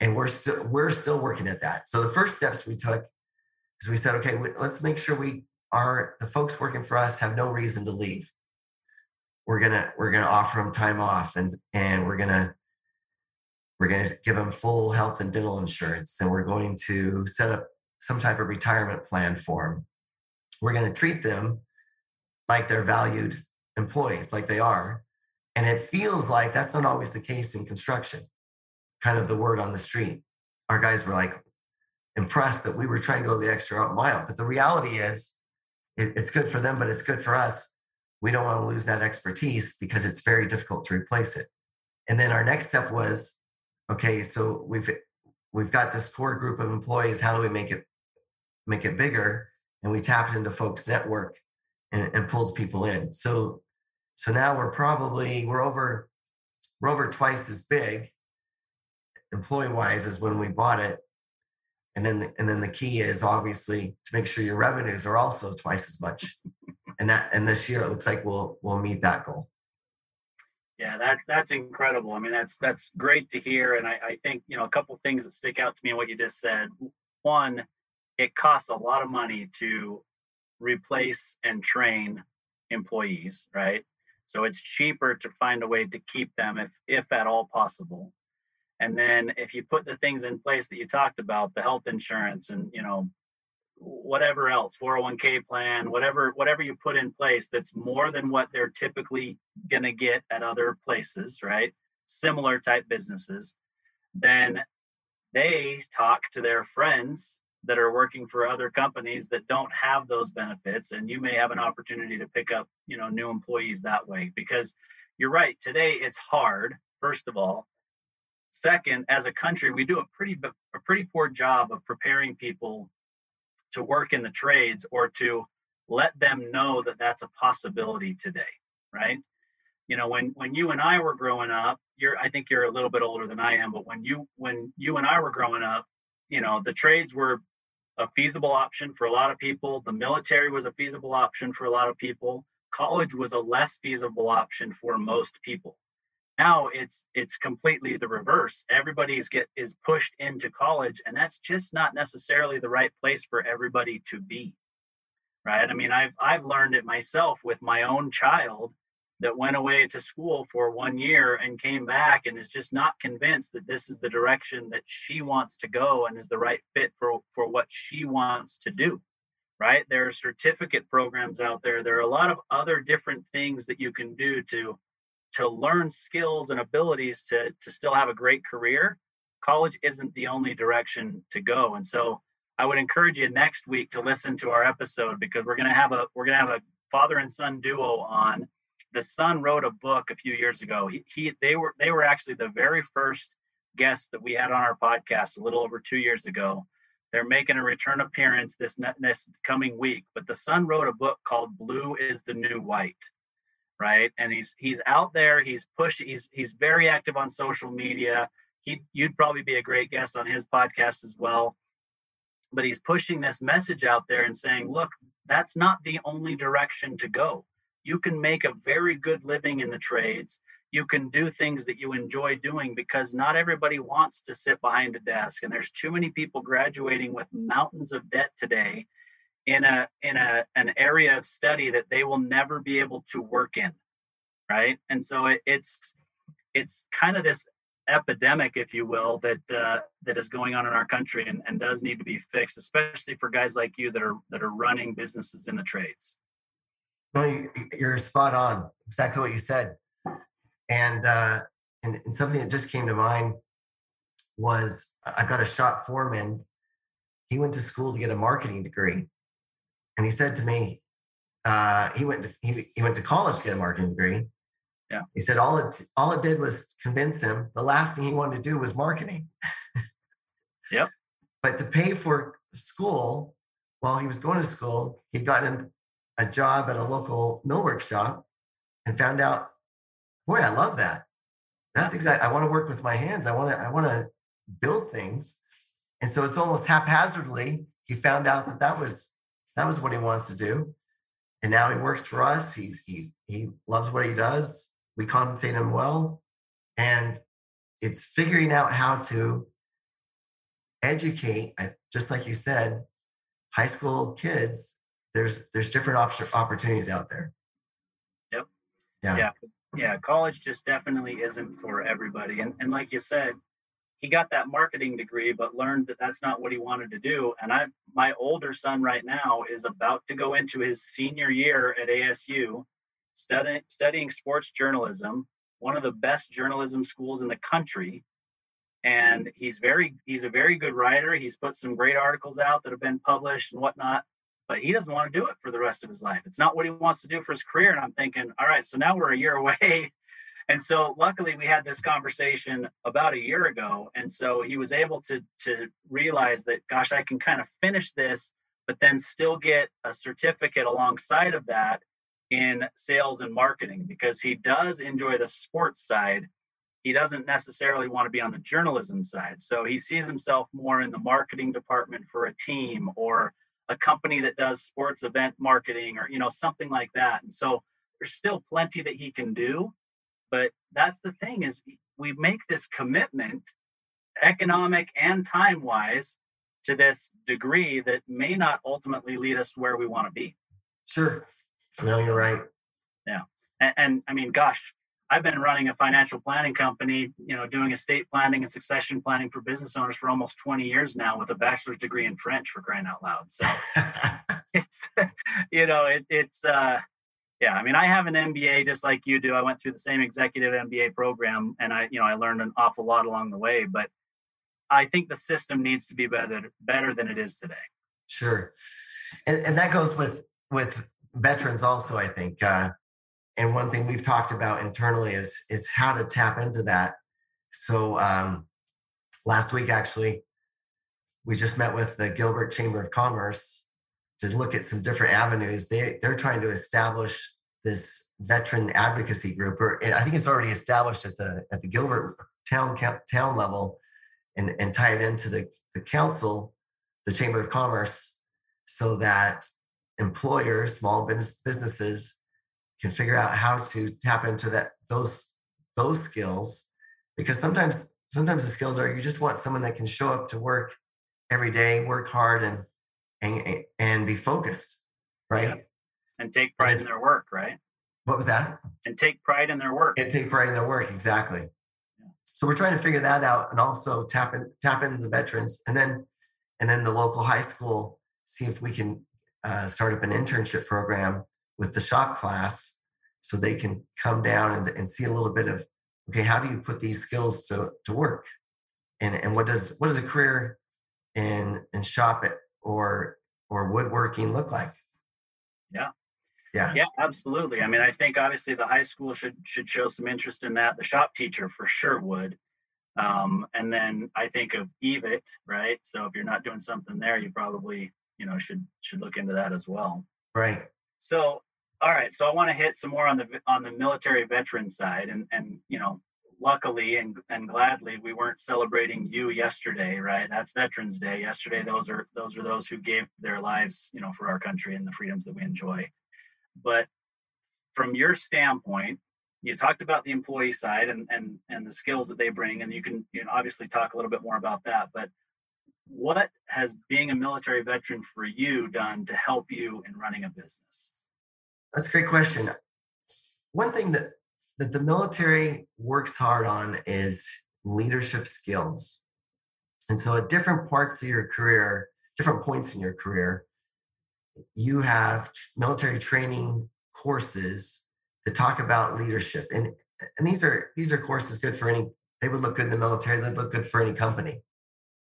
and we're still we're still working at that. So the first steps we took is we said okay let's make sure we are the folks working for us have no reason to leave we're gonna we're gonna offer them time off and and we're gonna we're gonna give them full health and dental insurance and we're going to set up some type of retirement plan for them we're to treat them like they're valued employees like they are and it feels like that's not always the case in construction, kind of the word on the street. Our guys were like impressed that we were trying to go the extra mile. But the reality is, it's good for them, but it's good for us. We don't want to lose that expertise because it's very difficult to replace it. And then our next step was okay, so we've we've got this core group of employees. How do we make it make it bigger? And we tapped into folks' network and, and pulled people in. So so now we're probably we're over we're over twice as big employee wise as when we bought it. and then the, and then the key is obviously to make sure your revenues are also twice as much and that and this year it looks like we'll we'll meet that goal. Yeah that that's incredible. I mean that's that's great to hear. And i, I think you know a couple things that stick out to me in what you just said. One it costs a lot of money to replace and train employees right? So it's cheaper to find a way to keep them if if at all possible. And then if you put the things in place that you talked about the health insurance and you know whatever else 401k plan whatever whatever you put in place that's more than what they're typically going to get at other places right? Similar type businesses. Then they talk to their friends that are working for other companies that don't have those benefits and you may have an opportunity to pick up you know new employees that way. Because you're right today it's hard first of all. Second as a country we do a pretty a pretty poor job of preparing people to work in the trades or to let them know that that's a possibility today right? You know when when you and i were growing up you're i think you're a little bit older than i am but when you when you and i were growing up you know the trades were a feasible option for a lot of people. The military was a feasible option for a lot of people. College was a less feasible option for most people now it's it's completely the reverse. Everybody's get is pushed into college and that's just not necessarily the right place for everybody to be right? I mean i've i've learned it myself with my own child that went away to school for one year and came back and is just not convinced that this is the direction that she wants to go and is the right fit for for what she wants to do right? There are certificate programs out there. There are a lot of other different things that you can do to to learn skills and abilities to to still have a great career college isn't the only direction to go. And so i would encourage you next week to listen to our episode because we're going to have a we're going to have a father and son duo on. The son wrote a book a few years ago. He, he they were they were actually the very first guests that we had on our podcast a little over two years ago. They're making a return appearance this this coming week but the son wrote a book called blue is the new white right? And he's he's out there. He's pushing. He's he's very active on social media. He you'd probably be a great guest on his podcast as well. But he's pushing this message out there and saying, look, that's not the only direction to go. You can make a very good living in the trades. You can do things that you enjoy doing because not everybody wants to sit behind a desk. And there's too many people graduating with mountains of debt today in a in a an area of study that they will never be able to work in right? And so it, it's it's kind of this epidemic if you will that uh, that is going on in our country and, and does need to be fixed especially for guys like you that are that are running businesses in the trades. No you're spot on. Exactly what you said. And uh and, and something that just came to mind was i got a shop foreman. He went to school to get a marketing degree and he said to me, uh, he went to, he, he went to college to get a marketing degree. Yeah. He said all it all it did was convince him the last thing he wanted to do was marketing. yep. But to pay for school while he was going to school, he'd gotten a job at a local millwork shop and found out, boy, I love that. That's exactly I want to work with my hands. I want to I want to build things. And so it's almost haphazardly he found out that that was that was what he wants to do. And now he works for us. He's he he loves what he does. We compensate him well. And it's figuring out how to educate, just like you said, high school kids. There's there's different op- opportunities out there. Yep. Yeah. Yeah. Yeah. College just definitely isn't for everybody. And and like you said, he got that marketing degree but learned that that's not what he wanted to do. And i my older son right now is about to go into his senior year at asu studying studying sports journalism one of the best journalism schools in the country. And he's very he's a very good writer. He's put some great articles out that have been published and whatnot but he doesn't want to do it for the rest of his life. It's not what he wants to do for his career. And i'm thinking all right so now we're a year away and so luckily we had this conversation about a year ago and so he was able to to realize that gosh i can kind of finish this but then still get a certificate alongside of that in sales and marketing because he does enjoy the sports side he doesn't necessarily want to be on the journalism side. So he sees himself more in the marketing department for a team or a company that does sports event marketing or you know something like that. And so there's still plenty that he can do, but that's the thing is we make this commitment economic and time wise to this degree that may not ultimately lead us where we want to be. Sure. No, you're right. Yeah. And, and, I mean, gosh, I've been running a financial planning company, you know, doing estate planning and succession planning for business owners for almost 20 years now with a bachelor's degree in French for crying out loud. So it's, you know, it, it's, uh, yeah, I mean, I have an MBA just like you do. I went through the same executive MBA program and I, you know, I learned an awful lot along the way, but I think the system needs to be better, better than it is today. Sure. And, and that goes with, with veterans also, I think, uh, and one thing we've talked about internally is is how to tap into that so um, last week actually we just met with the gilbert chamber of commerce to look at some different avenues they they're trying to establish this veteran advocacy group or i think it's already established at the at the gilbert town town level and and tie it into the the council the chamber of commerce so that employers small business businesses can figure out how to tap into that those those skills because sometimes sometimes the skills are you just want someone that can show up to work every day work hard and and and be focused right? Yeah. and take pride in their work right? What was that? And take pride in their work. And take pride in their work exactly. Yeah. so we're trying to figure that out and also tap in tap into the veterans and then and then the local high school see if we can uh, start up an internship program with the shop class so they can come down and, and see a little bit of okay how do you put these skills to, to work? And and what does what does a career in in shop it or or woodworking look like. Yeah. Yeah. Yeah absolutely. I mean i think obviously the high school should should show some interest in that. The shop teacher for sure would. Um, and then i think of evit right? So if you're not doing something there you probably you know should should look into that as well. Right. So all right, so I want to hit some more on the on the military veteran side, and and you know, luckily and and gladly, we weren't celebrating you yesterday, right? That's Veterans Day. Yesterday, those are those are those who gave their lives, you know, for our country and the freedoms that we enjoy. But from your standpoint, you talked about the employee side and and and the skills that they bring, and you can you know obviously talk a little bit more about that, but what has being a military veteran for you done to help you in running a business? That's a great question. One thing that, that the military works hard on is leadership skills. And so at different parts of your career, different points in your career, you have military training courses that talk about leadership. And, and these are these are courses good for any, they would look good in the military, they'd look good for any company.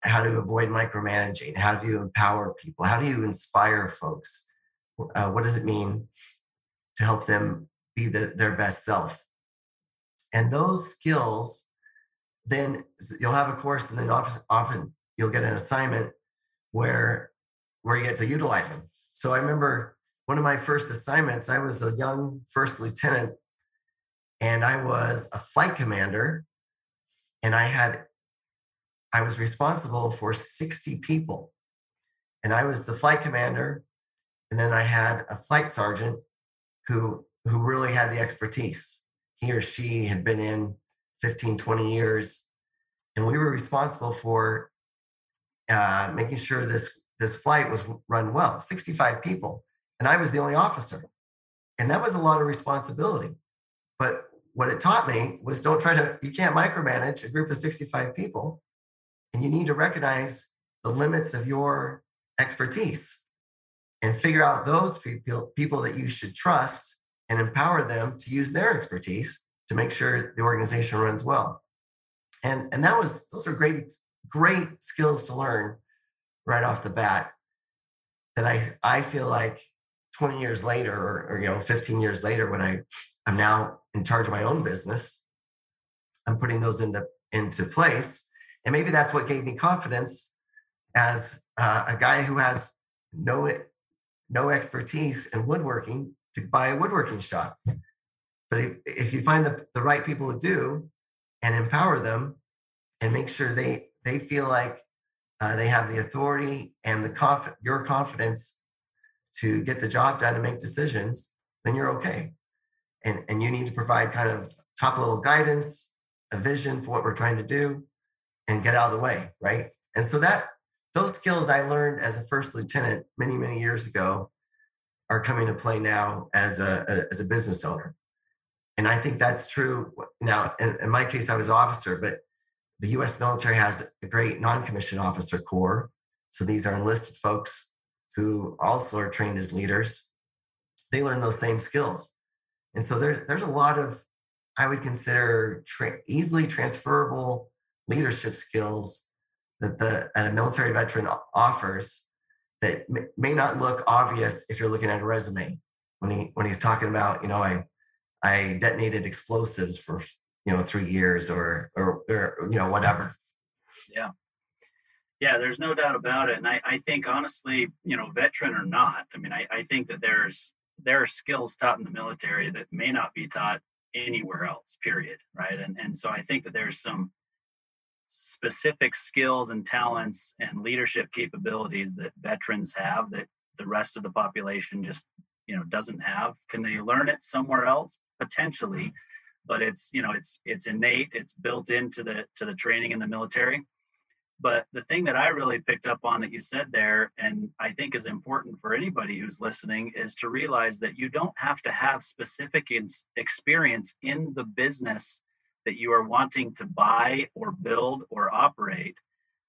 How to avoid micromanaging, how do you empower people, how do you inspire folks? Uh, what does it mean to help them be the, their best self. And those skills, then you'll have a course, and then often, often you'll get an assignment where where you get to utilize them. So I remember one of my first assignments. I was a young first lieutenant, and I was a flight commander, and I had I was responsible for 60 people. And I was the flight commander. And then I had a flight sergeant who who really had the expertise. He or she had been in 15, 20 years, and we were responsible for uh, making sure this this flight was run well. 65 people, and I was the only officer, and that was a lot of responsibility. But what it taught me was don't try to you can't micromanage a group of 65 people, and you need to recognize the limits of your expertise and figure out those people, people that you should trust and empower them to use their expertise to make sure the organization runs well. And, and that was those are great, great skills to learn right off the bat that I, I feel like 20 years later or, or you know 15 years later when I I'm now in charge of my own business, I'm putting those into into place. And maybe that's what gave me confidence as uh, a guy who has no no expertise in woodworking to buy a woodworking shop. But if, if you find the, the right people who do, and empower them and make sure they they feel like uh, they have the authority and the conf- your confidence to get the job done and make decisions, then you're okay. And, and you need to provide kind of top level guidance, a vision for what we're trying to do, and get out of the way, right? And so that those skills I learned as a first lieutenant many, many years ago are coming to play now as a, a as a business owner. And I think that's true. Now, in, in my case, I was officer, but the US military has a great non commissioned officer corps. So these are enlisted folks who also are trained as leaders. They learn those same skills. And so there's, there's a lot of, I would consider tra- easily transferable leadership skills that the that a military veteran offers that may not look obvious if you're looking at a resume when he when he's talking about you know I I detonated explosives for you know three years or or, or you know whatever. Yeah. Yeah there's no doubt about it. And I, I think honestly you know veteran or not i mean I, I think that there's there are skills taught in the military that may not be taught anywhere else period right? And and so i think that there's some specific skills and talents and leadership capabilities that veterans have that the rest of the population just you know doesn't have. Can they learn it somewhere else? Potentially but it's you know it's it's innate it's built into the to the training in the military. But the thing that i really picked up on that you said there and i think is important for anybody who's listening is to realize that you don't have to have specific experience in the business that you are wanting to buy or build or operate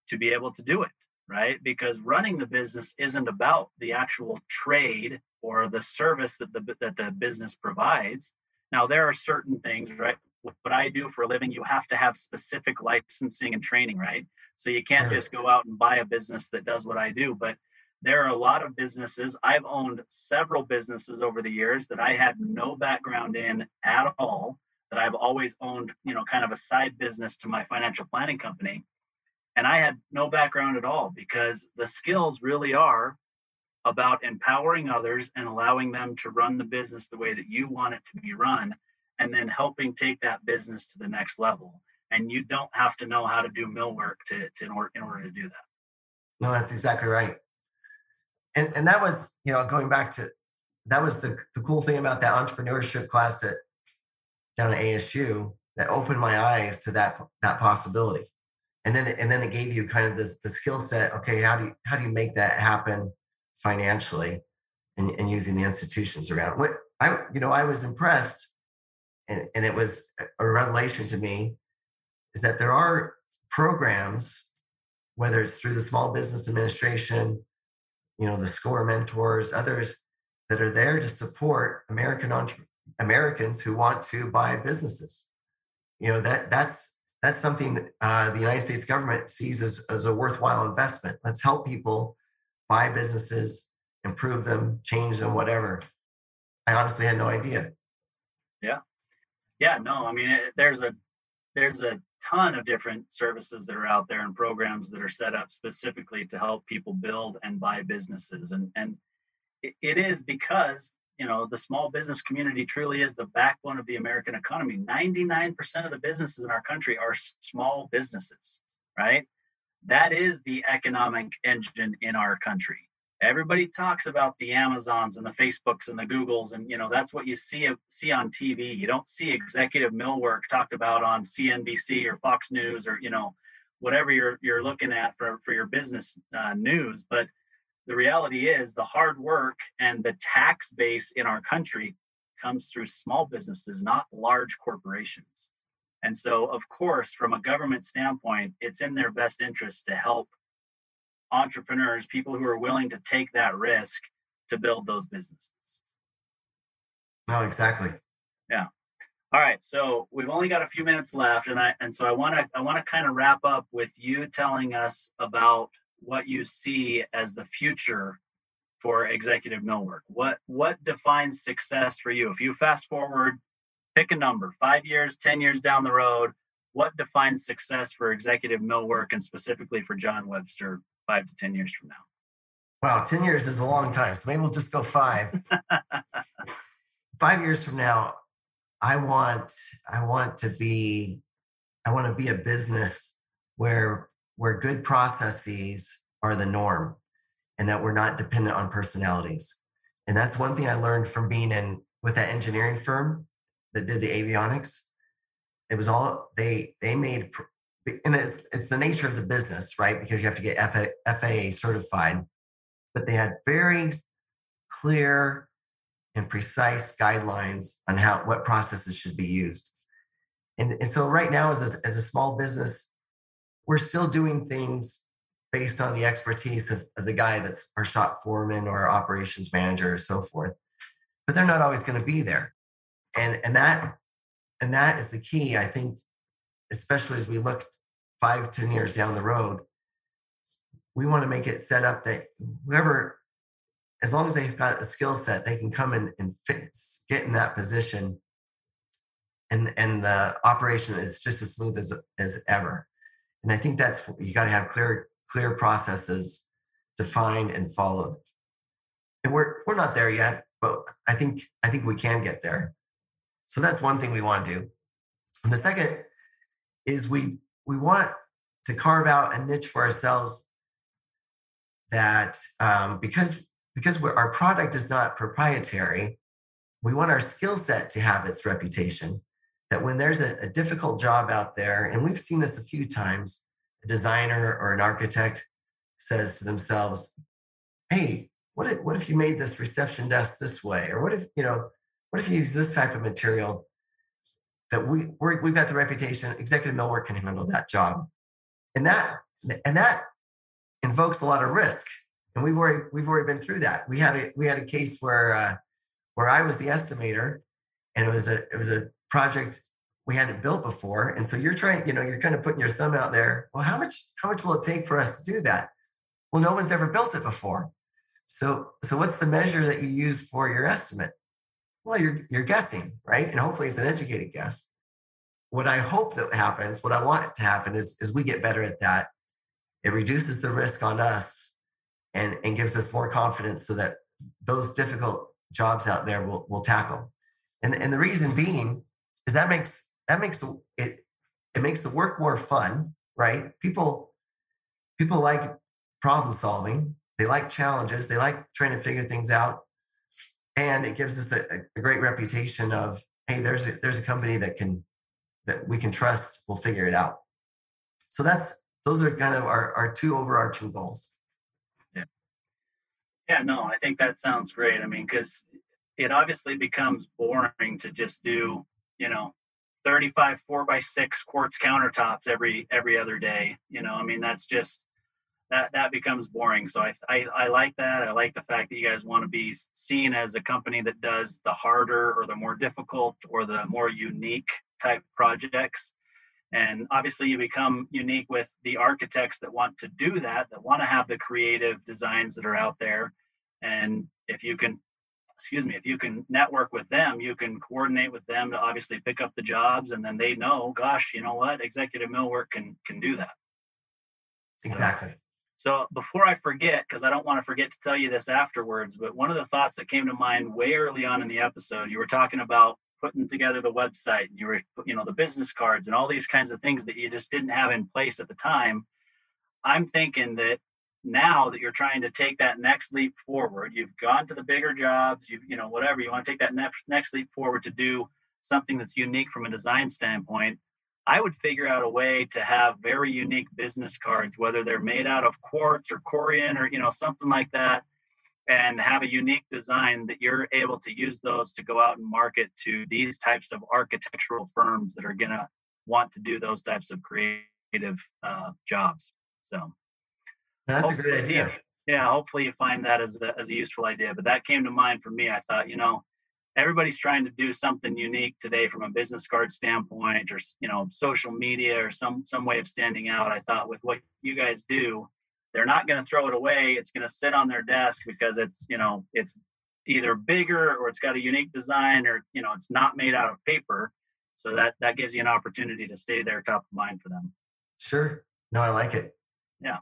to be able to do it right because running the business isn't about the actual trade or the service that the that the business provides now, there are certain things, right? What I do for a living, you have to have specific licensing and training, right? So you can't just go out and buy a business that does what I do. But there are a lot of businesses. I've owned several businesses over the years that I had no background in at all, that I've always owned, you know, kind of a side business to my financial planning company. And I had no background at all because the skills really are about empowering others and allowing them to run the business the way that you want it to be run and then helping take that business to the next level. And you don't have to know how to do mill work to, to in, order, in order to do that. No that's exactly right. And and that was you know going back to that was the, the cool thing about that entrepreneurship class at down at asu that opened my eyes to that that possibility and then and then it gave you kind of this the skill set okay how do you how do you make that happen financially and, and using the institutions around. What I, you know, I was impressed, and, and it was a revelation to me, is that there are programs, whether it's through the Small Business Administration, you know, the SCORE mentors, others that are there to support American entre- Americans who want to buy businesses. You know that that's that's something uh, the United States government sees as, as a worthwhile investment. Let's help people buy businesses, improve them, change them, whatever. I honestly had no idea. Yeah. Yeah, no, I mean, it, there's a there's a ton of different services that are out there and programs that are set up specifically to help people build and buy businesses and and it, it is because you know the small business community truly is the backbone of the american economy. 99% of the businesses in our country are small businesses right? That is the economic engine in our country. Everybody talks about the amazons and the facebooks and the googles and you know that's what you see see on tv you don't see executive millwork talked about on cnbc or fox news or you know whatever you're you're looking at for for your business uh, news but the reality is the hard work and the tax base in our country comes through small businesses not large corporations and so, of course, from a government standpoint, it's in their best interest to help entrepreneurs, people who are willing to take that risk to build those businesses. No, exactly. Yeah. All right. So we've only got a few minutes left, and I and so I want to I want to kind of wrap up with you telling us about what you see as the future for executive millwork. What what defines success for you? If you fast forward pick a number five years, 10 years down the road. What defines success for executive millwork and specifically for John Webster five to 10 years from now? Wow, 10 years is a long time. So maybe we'll just go five. five years from now, I want I want to be I want to be a business where where good processes are the norm and that we're not dependent on personalities. And that's one thing I learned from being in with that engineering firm that did the avionics. It was all they they made and it's it's the nature of the business, right? Because you have to get FAA certified. But they had very clear and precise guidelines on how what processes should be used. And, and so right now, as a, as a small business, we're still doing things based on the expertise of, of the guy that's our shop foreman or our operations manager or so forth. But they're not always going to be there. And and that and that is the key, I think, especially as we look five, ten years down the road, we want to make it set up that whoever as long as they've got a skill set, they can come in and fit, get in that position, and and the operation is just as smooth as as ever. And I think that's you got to have clear clear processes defined and followed. And we're we're not there yet, but I think I think we can get there. So that's one thing we want to do. And the second is we we want to carve out a niche for ourselves that um, because because our product is not proprietary, we want our skill set to have its reputation. That when there's a, a difficult job out there, and we've seen this a few times, a designer or an architect says to themselves, "Hey, what if what if you made this reception desk this way, or what if you know, what if you use this type of material?" That we we have got the reputation, executive millwork can handle that job, and that and that invokes a lot of risk and we've already we've already been through that. We had a we had a case where uh, where I was the estimator, and it was a it was a project we hadn't built before, and so you're trying you know you're kind of putting your thumb out there. Well, how much how much will it take for us to do that? Well, no one's ever built it before. So so what's the measure that you use for your estimate? Well, you're you're guessing, right? And hopefully it's an educated guess. What I hope that happens, what I want it to happen is, is we get better at that. It reduces the risk on us and, and gives us more confidence so that those difficult jobs out there will, will tackle. And, and the reason being is that makes that makes it it makes the work more fun, right? People people like problem solving, they like challenges, they like trying to figure things out. And it gives us a, a great reputation of, hey, there's a there's a company that can that we can trust, we'll figure it out. So that's those are kind of our, our two overarching goals. Yeah. Yeah, no, I think that sounds great. I mean, because it obviously becomes boring to just do, you know, 35 four by six quartz countertops every every other day. You know, I mean, that's just that that becomes boring. So I, I I like that. I like the fact that you guys want to be seen as a company that does the harder or the more difficult or the more unique type projects. And obviously, you become unique with the architects that want to do that, that want to have the creative designs that are out there. And if you can, excuse me, if you can network with them, you can coordinate with them to obviously pick up the jobs, and then they know, gosh, you know what, executive millwork can can do that. Exactly. So before I forget, because I don't want to forget to tell you this afterwards, but one of the thoughts that came to mind way early on in the episode, you were talking about putting together the website and you were you know the business cards and all these kinds of things that you just didn't have in place at the time i'm thinking that now that you're trying to take that next leap forward you've gone to the bigger jobs you've you know whatever you want to take that next next leap forward to do something that's unique from a design standpoint i would figure out a way to have very unique business cards whether they're made out of quartz or corian or you know something like that and have a unique design that you're able to use those to go out and market to these types of architectural firms that are going to want to do those types of creative uh, jobs. So that's a good idea. Yeah, hopefully you find that as a, as a useful idea. But that came to mind for me. I thought, you know, everybody's trying to do something unique today from a business card standpoint or you know social media or some some way of standing out i thought with what you guys do they're not going to throw it away. It's going to sit on their desk because it's, you know, it's either bigger or it's got a unique design or, you know, it's not made out of paper. So that that gives you an opportunity to stay there top of mind for them. Sure. No, I like it. Yeah.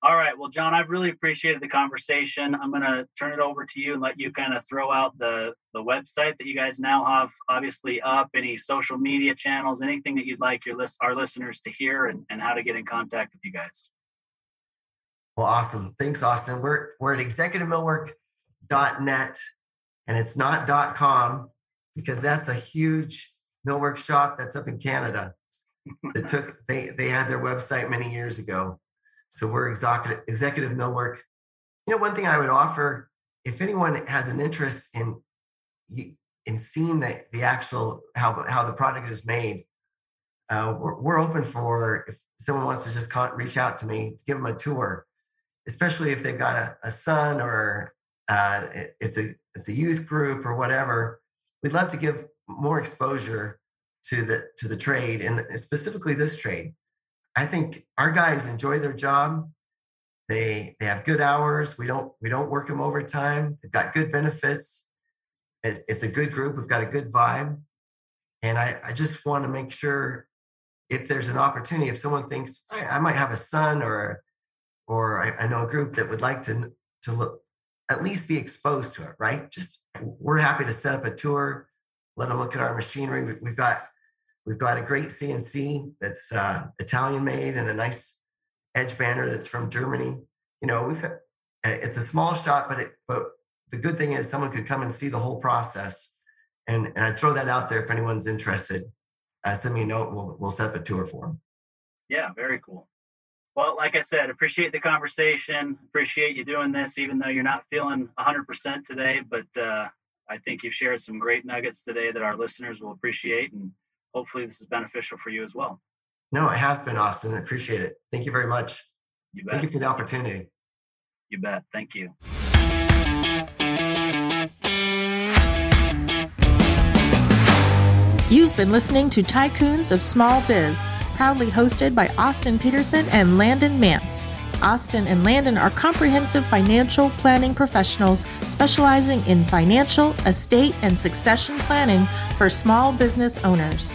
All right. Well, John, I've really appreciated the conversation. I'm going to turn it over to you and let you kind of throw out the the website that you guys now have obviously up, any social media channels, anything that you'd like your list our listeners to hear and, and how to get in contact with you guys. Well, awesome. Thanks, Austin. We're we're at executivemillwork.net and it's not .com because that's a huge millwork shop that's up in Canada. that took they they had their website many years ago so we're executive, executive millwork. You know, one thing I would offer, if anyone has an interest in in seeing the, the actual how how the product is made, uh, we're, we're, open for if someone wants to just call, reach out to me, give them a tour, especially if they've got a, a son or uh, it's a it's a youth group or whatever. We'd love to give more exposure to the to the trade and specifically this trade I think our guys enjoy their job. They they have good hours. We don't we don't work them overtime. They've got good benefits. It's a good group. We've got a good vibe, and I I just want to make sure if there's an opportunity, if someone thinks I, I might have a son or or I, I, know a group that would like to to look at least be exposed to it, right? Just we're happy to set up a tour, let them look at our machinery. We, we've got We've got a great CNC that's uh, Italian made and a nice edge bander that's from Germany. You know, we've it's a small shop, but it, but the good thing is someone could come and see the whole process. And, and I throw that out there if anyone's interested. Uh, send me a note. We'll we'll set up a tour for them. Yeah, very cool. Well, like I said, appreciate the conversation. Appreciate you doing this, even though you're not feeling 100% today. But uh, I think you've shared some great nuggets today that our listeners will appreciate. And hopefully this is beneficial for you as well. No, it has been, Austin. I appreciate it. Thank you very much. You bet. Thank you for the opportunity. You bet. Thank you. You've been listening to Tycoons of Small Biz, proudly hosted by Austin Peterson and Landon Mance. Austin and Landon are comprehensive financial planning professionals specializing in financial, estate, and succession planning for small business owners.